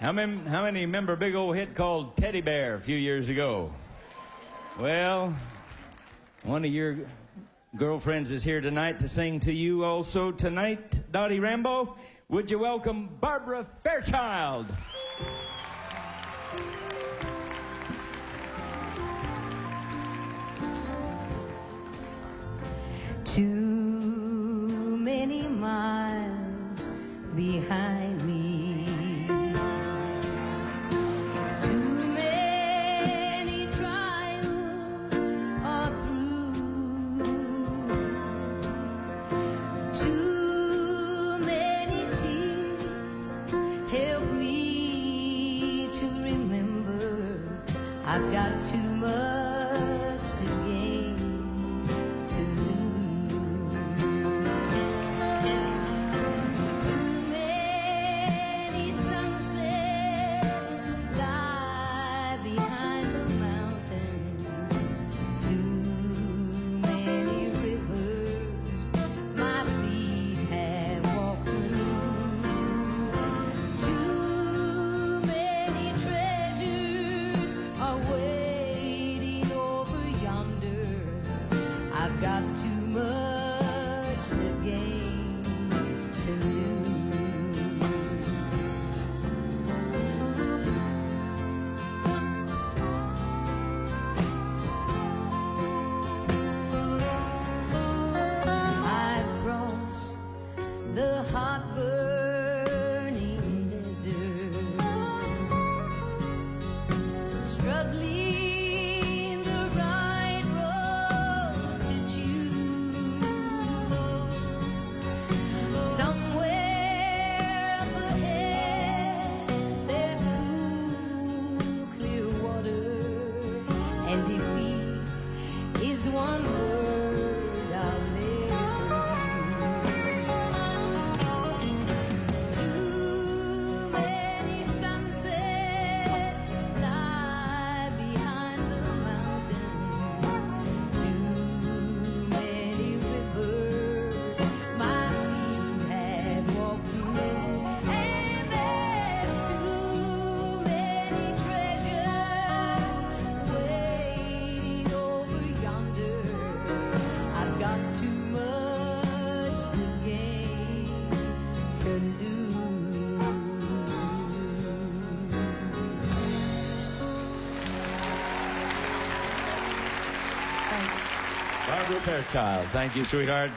How many, how many remember a big old hit called Teddy Bear a few years ago? Well, one of your girlfriends is here tonight to sing to you also tonight, Dottie Rambo. Would you welcome Barbara Fairchild? Too many miles behind me. I've got too much got too much to gain one Barbara Fairchild. Thank you, sweetheart.